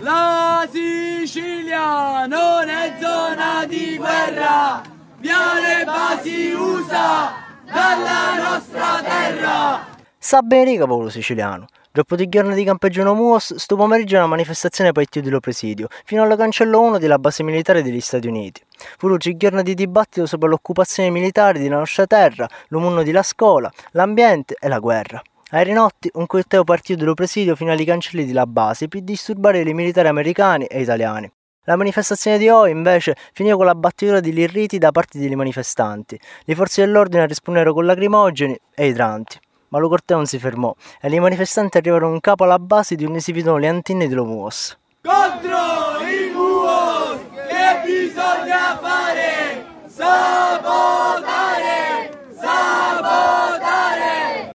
La Sicilia non è zona di guerra, via le basi USA dalla nostra terra. Sa bene che popolo siciliano. Dopo di giorni di campeggio no MUOS, sto pomeriggio una manifestazione il dello presidio, fino al cancello 1 della base militare degli Stati Uniti. Fu ci giorni di dibattito sopra l'occupazione militare della nostra terra, l'umunno della scuola, l'ambiente e la guerra. A Rinotti un corteo partito dello presidio fino ai cancelli della base per disturbare i militari americani e italiani. La manifestazione di oggi invece finì con la battitura di lirriti da parte dei manifestanti. Le forze dell'ordine risponderono con lacrimogeni e idranti ma lo corteo non si fermò e i manifestanti arrivarono in capo alla base di si vedono le antenne dello MUOS. Contro il